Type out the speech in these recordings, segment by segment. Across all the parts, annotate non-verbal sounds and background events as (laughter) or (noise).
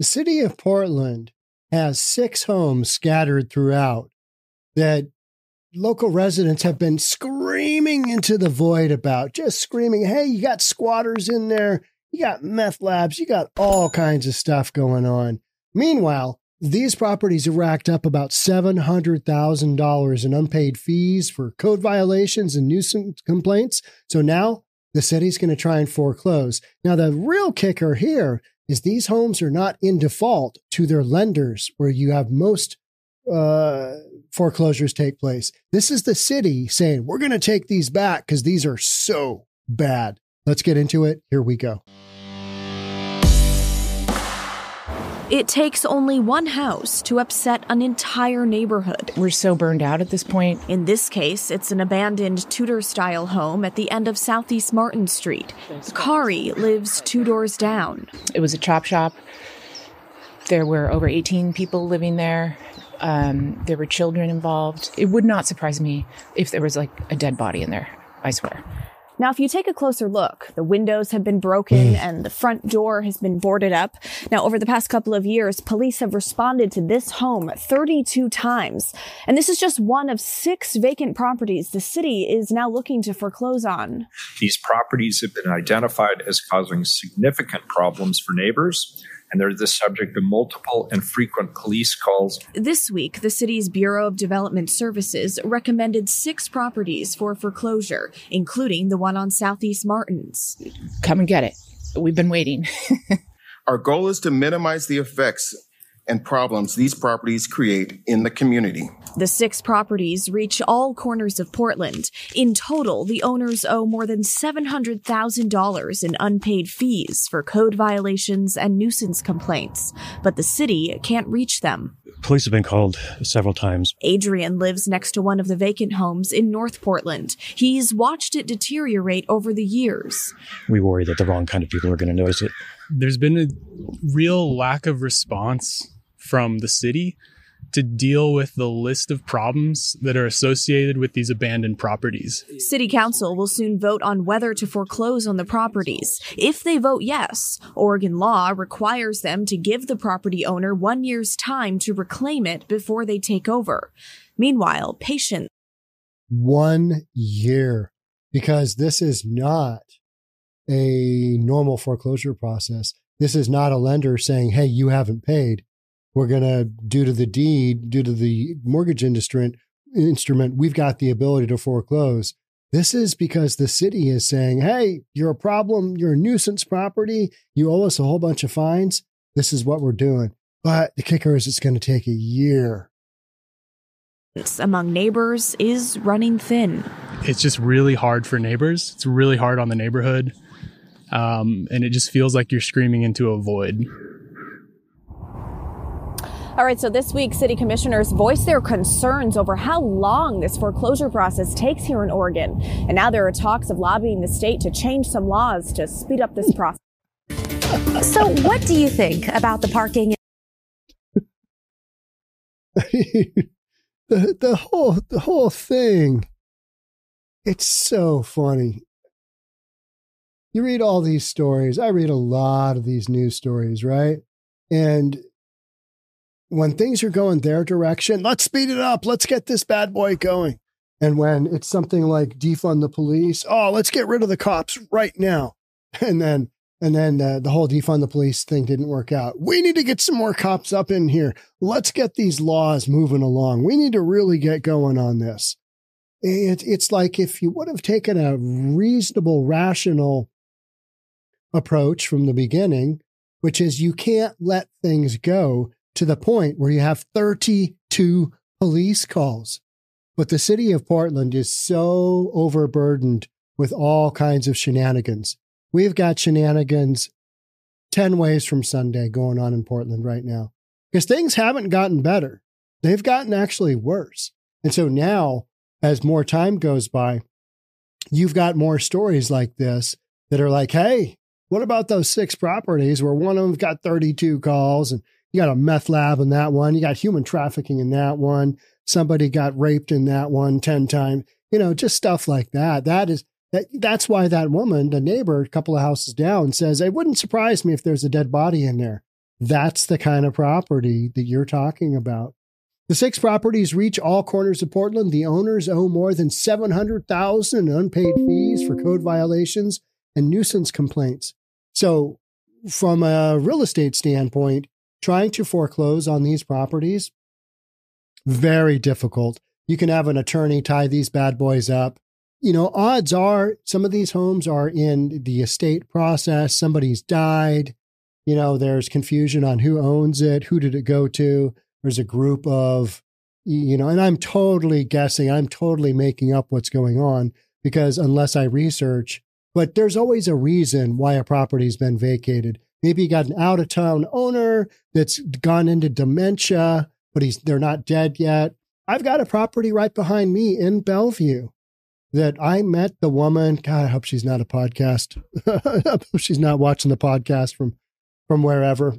The city of Portland has six homes scattered throughout that local residents have been screaming into the void about, just screaming, hey, you got squatters in there, you got meth labs, you got all kinds of stuff going on. Meanwhile, these properties have racked up about $700,000 in unpaid fees for code violations and nuisance complaints. So now the city's going to try and foreclose. Now, the real kicker here is these homes are not in default to their lenders, where you have most uh, foreclosures take place. This is the city saying, we're going to take these back because these are so bad. Let's get into it. Here we go. It takes only one house to upset an entire neighborhood. We're so burned out at this point. In this case, it's an abandoned Tudor style home at the end of Southeast Martin Street. Kari lives two doors down. It was a chop shop. There were over 18 people living there. Um, there were children involved. It would not surprise me if there was like a dead body in there, I swear. Now, if you take a closer look, the windows have been broken mm. and the front door has been boarded up. Now, over the past couple of years, police have responded to this home 32 times. And this is just one of six vacant properties the city is now looking to foreclose on. These properties have been identified as causing significant problems for neighbors and they're the subject of multiple and frequent police calls. This week, the city's Bureau of Development Services recommended six properties for foreclosure, including the one on Southeast Martins. Come and get it. We've been waiting. (laughs) Our goal is to minimize the effects and problems these properties create in the community. The six properties reach all corners of Portland. In total, the owners owe more than $700,000 in unpaid fees for code violations and nuisance complaints, but the city can't reach them. Police have been called several times. Adrian lives next to one of the vacant homes in North Portland. He's watched it deteriorate over the years. We worry that the wrong kind of people are going to notice it. There's been a real lack of response from the city to deal with the list of problems that are associated with these abandoned properties. City Council will soon vote on whether to foreclose on the properties. If they vote yes, Oregon law requires them to give the property owner one year's time to reclaim it before they take over. Meanwhile, patience. One year, because this is not a normal foreclosure process. This is not a lender saying, hey, you haven't paid we're going to, due to the deed, due to the mortgage instrument, instrument, we've got the ability to foreclose. This is because the city is saying, hey, you're a problem. You're a nuisance property. You owe us a whole bunch of fines. This is what we're doing. But the kicker is it's going to take a year. Among neighbors is running thin. It's just really hard for neighbors. It's really hard on the neighborhood. Um, and it just feels like you're screaming into a void. All right, so this week, city commissioners voiced their concerns over how long this foreclosure process takes here in Oregon. And now there are talks of lobbying the state to change some laws to speed up this hmm. process. So, what do you think about the parking? (laughs) the, the whole the whole thing it's so funny you read all these stories i read a lot of these news stories right and when things are going their direction, let's speed it up. Let's get this bad boy going. And when it's something like defund the police, oh, let's get rid of the cops right now. (laughs) And then, and then uh, the whole defund the police thing didn't work out. We need to get some more cops up in here. Let's get these laws moving along. We need to really get going on this. It, it's like if you would have taken a reasonable, rational approach from the beginning, which is you can't let things go to the point where you have 32 police calls. But the city of Portland is so overburdened with all kinds of shenanigans. We've got shenanigans 10 ways from Sunday going on in Portland right now because things haven't gotten better. They've gotten actually worse. And so now, as more time goes by, you've got more stories like this that are like, hey, what about those six properties where one of them's got 32 calls and you got a meth lab in that one. You got human trafficking in that one. Somebody got raped in that one 10 times. You know, just stuff like that. That is, that, that's why that woman, the neighbor, a couple of houses down, says, It wouldn't surprise me if there's a dead body in there. That's the kind of property that you're talking about. The six properties reach all corners of Portland. The owners owe more than 700,000 in unpaid fees for code violations and nuisance complaints. So, from a real estate standpoint, trying to foreclose on these properties very difficult. You can have an attorney tie these bad boys up. You know, odds are some of these homes are in the estate process. Somebody's died. You know, there's confusion on who owns it, who did it go to. There's a group of, you know, and I'm totally guessing, I'm totally making up what's going on because unless I research, but there's always a reason why a property's been vacated. Maybe you got an out of town owner that's gone into dementia, but he's they're not dead yet. I've got a property right behind me in Bellevue that I met the woman. God, I hope she's not a podcast. (laughs) I hope she's not watching the podcast from from wherever.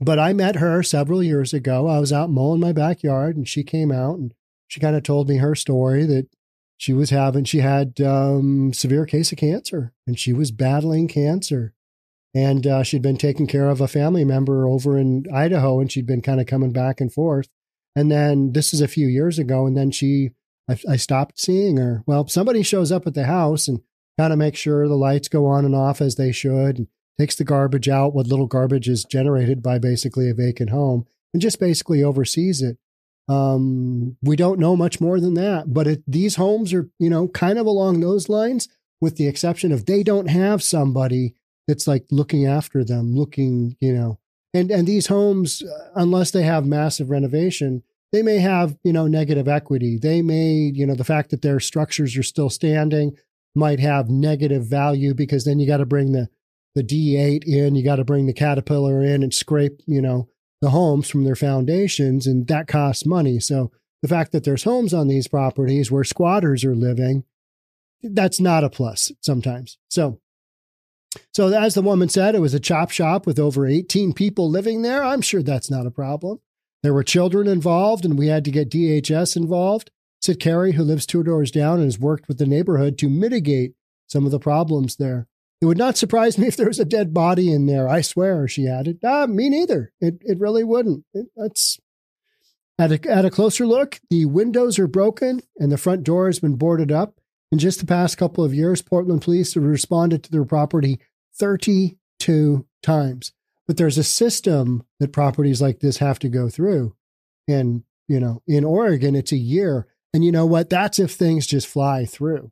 But I met her several years ago. I was out mowing my backyard and she came out and she kind of told me her story that she was having she had um, severe case of cancer and she was battling cancer and uh, she'd been taking care of a family member over in idaho and she'd been kind of coming back and forth. And then this is a few years ago and then she I, I stopped seeing her. Well somebody shows up at the house and kind of makes sure the lights go on and off as they should and takes the garbage out what little garbage is generated by basically a vacant home and just basically oversees it. Um, we don't know much more than that, but it, these homes are, you know, kind of along those lines, with the exception of they don't have somebody that's like looking after them, looking, you know, and and these homes, uh, unless they have massive renovation, they may have, you know, negative equity. They may, you know, the fact that their structures are still standing might have negative value because then you got to bring the the D8 in, you got to bring the Caterpillar in and scrape, you know, the homes from their foundations, and that costs money. So the fact that there's homes on these properties where squatters are living, that's not a plus sometimes. So, so as the woman said, it was a chop shop with over 18 people living there. I'm sure that's not a problem. There were children involved, and we had to get DHS involved. Said Kari, who lives two doors down and has worked with the neighborhood to mitigate some of the problems there. It would not surprise me if there was a dead body in there. I swear, she added. Ah, me neither. It it really wouldn't. It, that's at a, at a closer look, the windows are broken and the front door has been boarded up. In just the past couple of years, Portland police have responded to their property 32 times. But there's a system that properties like this have to go through. And, you know, in Oregon, it's a year. And you know what? That's if things just fly through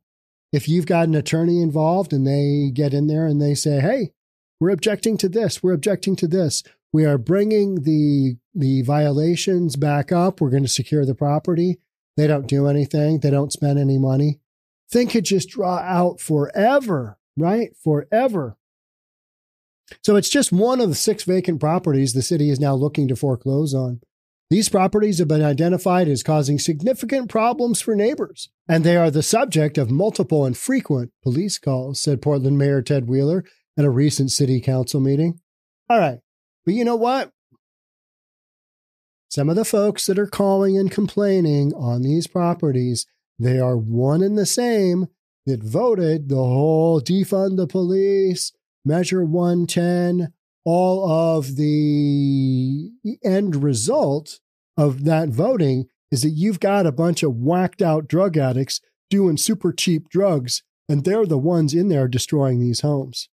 if you've got an attorney involved and they get in there and they say, "Hey, we're objecting to this. We're objecting to this. We are bringing the the violations back up. We're going to secure the property." They don't do anything. They don't spend any money. Thing could just draw out forever, right? Forever. So it's just one of the six vacant properties the city is now looking to foreclose on. These properties have been identified as causing significant problems for neighbors, and they are the subject of multiple and frequent police calls, said Portland Mayor Ted Wheeler at a recent city council meeting. All right, but you know what? Some of the folks that are calling and complaining on these properties, they are one and the same that voted the whole defund the police, Measure 110, all of the end result of that voting is that you've got a bunch of whacked out drug addicts doing super cheap drugs, and they're the ones in there destroying these homes.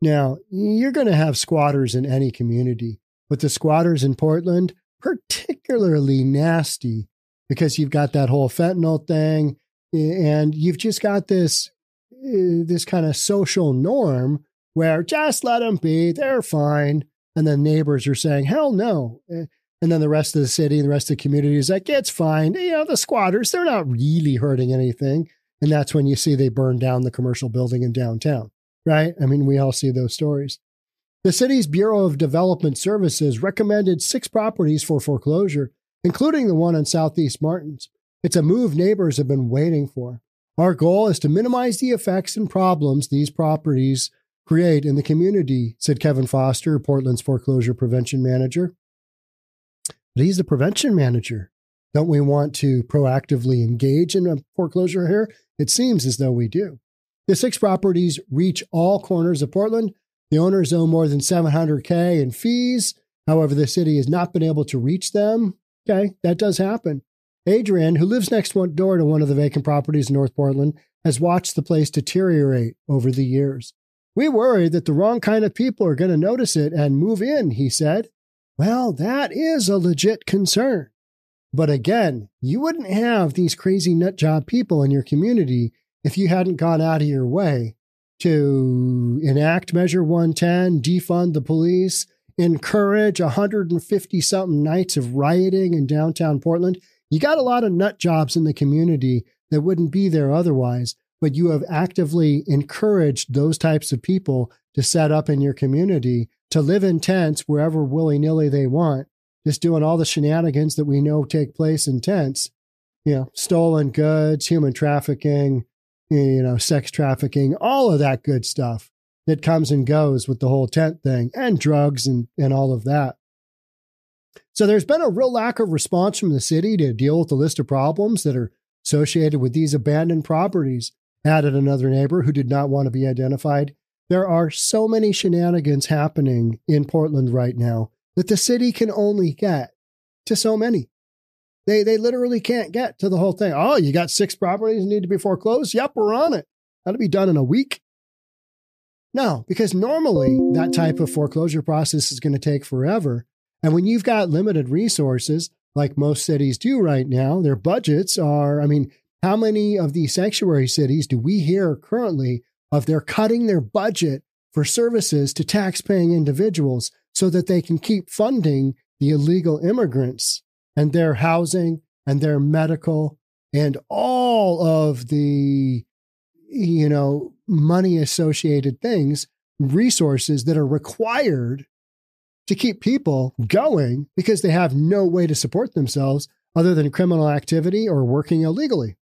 Now, you're going to have squatters in any community, but the squatters in Portland, particularly nasty because you've got that whole fentanyl thing and you've just got this uh, this kind of social norm where just let them be, they're fine. And then neighbors are saying, hell no. Eh, and then the rest of the city and the rest of the community is like, it's fine. You know, the squatters, they're not really hurting anything. And that's when you see they burn down the commercial building in downtown, right? I mean, we all see those stories. The city's Bureau of Development Services recommended six properties for foreclosure, including the one on Southeast Martins. It's a move neighbors have been waiting for. Our goal is to minimize the effects and problems these properties create in the community, said Kevin Foster, Portland's foreclosure prevention manager. But he's the prevention manager. Don't we want to proactively engage in a foreclosure here? It seems as though we do. The six properties reach all corners of Portland. The owners owe more than 700K in fees However, the city has not been able to reach them. Okay, that does happen. Adrian, who lives next door to one of the vacant properties in North Portland, has watched the place deteriorate over the years. We worry that the wrong kind of people are going to notice it and move in, he said. Well, that is a legit concern. But again, you wouldn't have these crazy nut job people in your community if you hadn't gone out of your way to enact Measure 110, defund the police, encourage 150 something nights of rioting in downtown Portland. You got a lot of nut jobs in the community that wouldn't be there otherwise, but you have actively encouraged those types of people to set up in your community to live in tents wherever willy nilly they want, just doing all the shenanigans that we know take place in tents. You know, stolen goods, human trafficking, you know, sex trafficking, all of that good stuff that comes and goes with the whole tent thing and drugs and, and all of that. So there's been a real lack of response from the city to deal with the list of problems that are associated with these abandoned properties, added another neighbor who did not want to be identified. There are so many shenanigans happening in Portland right now that the city can only get to so many. They they literally can't get to the whole thing. Oh, you got six properties need to be foreclosed? Yep, we're on it. That'll be done in a week. No, because normally that type of foreclosure process is going to take forever. And when you've got limited resources, like most cities do right now, their budgets are, I mean, how many of these sanctuary cities do we hear currently of they're cutting their budget for services to tax paying individuals so that they can keep funding the illegal immigrants and their housing and their medical and all of the you know money associated things resources that are required to keep people going because they have no way to support themselves other than criminal activity or working illegally.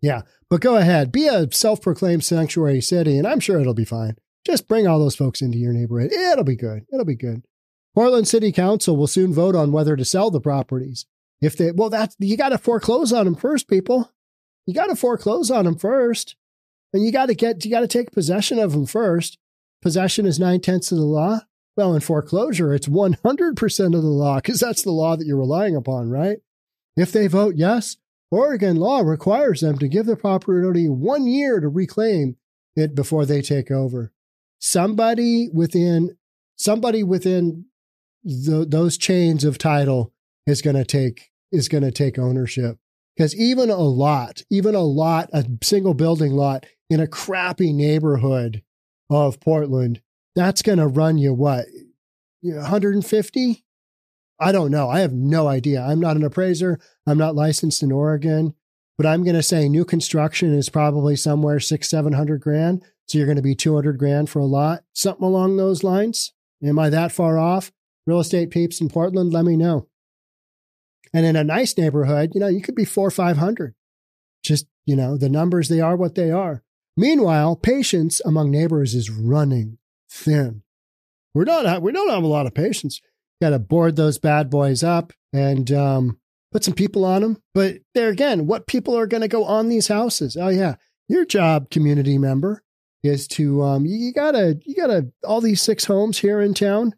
Yeah, but go ahead, be a self proclaimed sanctuary city, and I'm sure it'll be fine. Just bring all those folks into your neighborhood. It'll be good. It'll be good. Portland City Council will soon vote on whether to sell the properties. If they, well, that's, you got to foreclose on them first, people. You got to foreclose on them first. And you got to get, you got to take possession of them first. Possession is nine tenths of the law. Well, in foreclosure, it's 100% of the law because that's the law that you're relying upon, right? If they vote yes, Oregon law requires them to give the property one year to reclaim it before they take over. Somebody within somebody within the, those chains of title is going to take is going to take ownership because even a lot, even a lot, a single building lot in a crappy neighborhood of Portland, that's going to run you what, 150? I don't know. I have no idea. I'm not an appraiser. I'm not licensed in Oregon, but I'm going to say new construction is probably somewhere six, 700 grand. So you're going to be 200 grand for a lot, something along those lines. Am I that far off? Real estate peeps in Portland, let me know. And in a nice neighborhood, you know, you could be four or 500. Just, you know, the numbers, they are what they are. Meanwhile, patience among neighbors is running thin. We're not, we don't have a lot of patience. Got to board those bad boys up and um, put some people on them. But there again, what people are going to go on these houses? Oh, yeah. Your job, community member, is to, um, you gotta, you gotta, all these six homes here in town.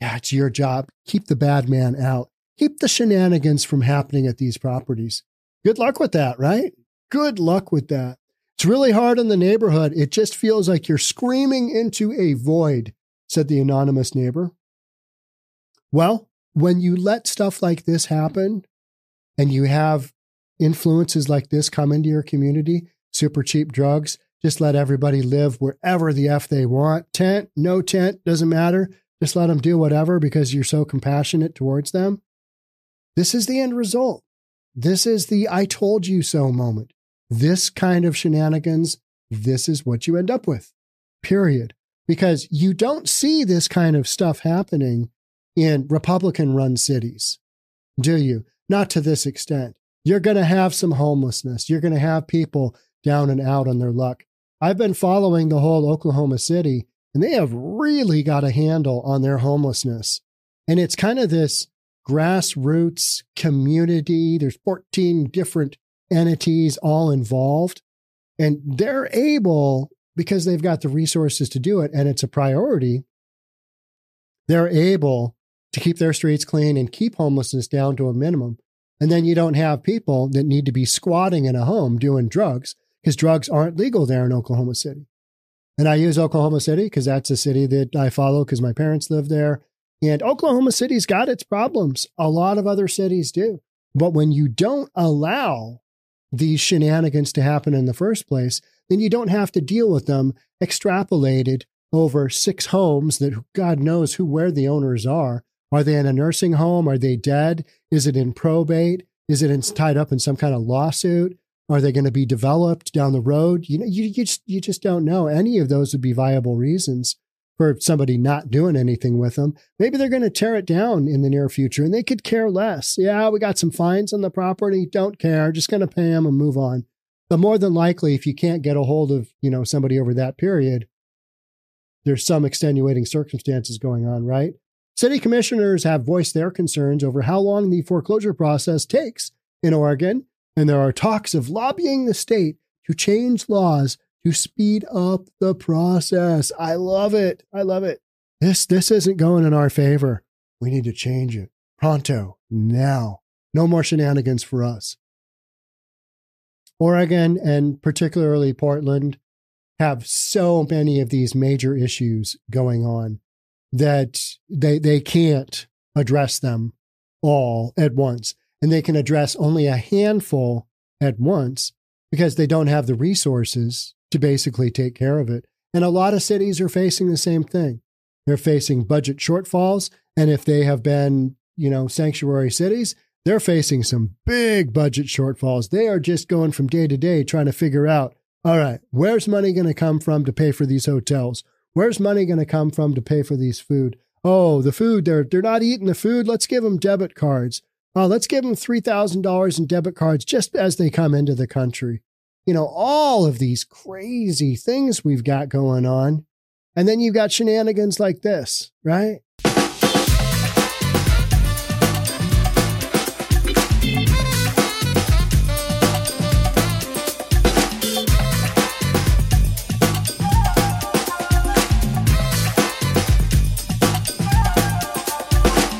Yeah, it's your job. Keep the bad man out. Keep the shenanigans from happening at these properties. Good luck with that, right? Good luck with that. It's really hard in the neighborhood. It just feels like you're screaming into a void, said the anonymous neighbor. Well, when you let stuff like this happen and you have influences like this come into your community, super cheap drugs, just let everybody live wherever the F they want. Tent, no tent, doesn't matter. Just let them do whatever because you're so compassionate towards them. This is the end result. This is the I told you so moment. This kind of shenanigans, this is what you end up with, period. Because you don't see this kind of stuff happening in Republican run cities, do you? Not to this extent. You're going to have some homelessness. You're going to have people down and out on their luck. I've been following the whole Oklahoma City, and they have really got a handle on their homelessness. And it's kind of this grassroots community. There's 14 different entities all involved. And they're able, because they've got the resources to do it and it's a priority, they're able to keep their streets clean and keep homelessness down to a minimum. And then you don't have people that need to be squatting in a home doing drugs because drugs aren't legal there in Oklahoma City. And I use Oklahoma City because that's a city that I follow because my parents live there. And Oklahoma City's got its problems. A lot of other cities do. But when you don't allow these shenanigans to happen in the first place, then you don't have to deal with them extrapolated over six homes that God knows who, where the owners are. Are they in a nursing home? Are they dead? Is it in probate? Is it in, tied up in some kind of lawsuit? Are they going to be developed down the road? You know, you, you just you just don't know. Any of those would be viable reasons for somebody not doing anything with them. Maybe they're going to tear it down in the near future, and they could care less. Yeah, we got some fines on the property. Don't care. Just going to pay them and move on. But more than likely, if you can't get a hold of you know somebody over that period, there's some extenuating circumstances going on, right? City commissioners have voiced their concerns over how long the foreclosure process takes in Oregon and there are talks of lobbying the state to change laws to speed up the process. I love it. I love it. This this isn't going in our favor. We need to change it. Pronto, now. No more shenanigans for us. Oregon and particularly Portland have so many of these major issues going on that they they can't address them all at once and they can address only a handful at once because they don't have the resources to basically take care of it. And a lot of cities are facing the same thing. They're facing budget shortfalls. And if they have been, you know, sanctuary cities, they're facing some big budget shortfalls. They are just going from day to day trying to figure out, all right, where's money going to come from to pay for these hotels? Where's money going to come from to pay for these food? Oh, the food, they're, they're not eating the food. Let's give them debit cards. Uh, let's give them $3,000 in debit cards just as they come into the country. You know, all of these crazy things we've got going on. And then you've got shenanigans like this, right?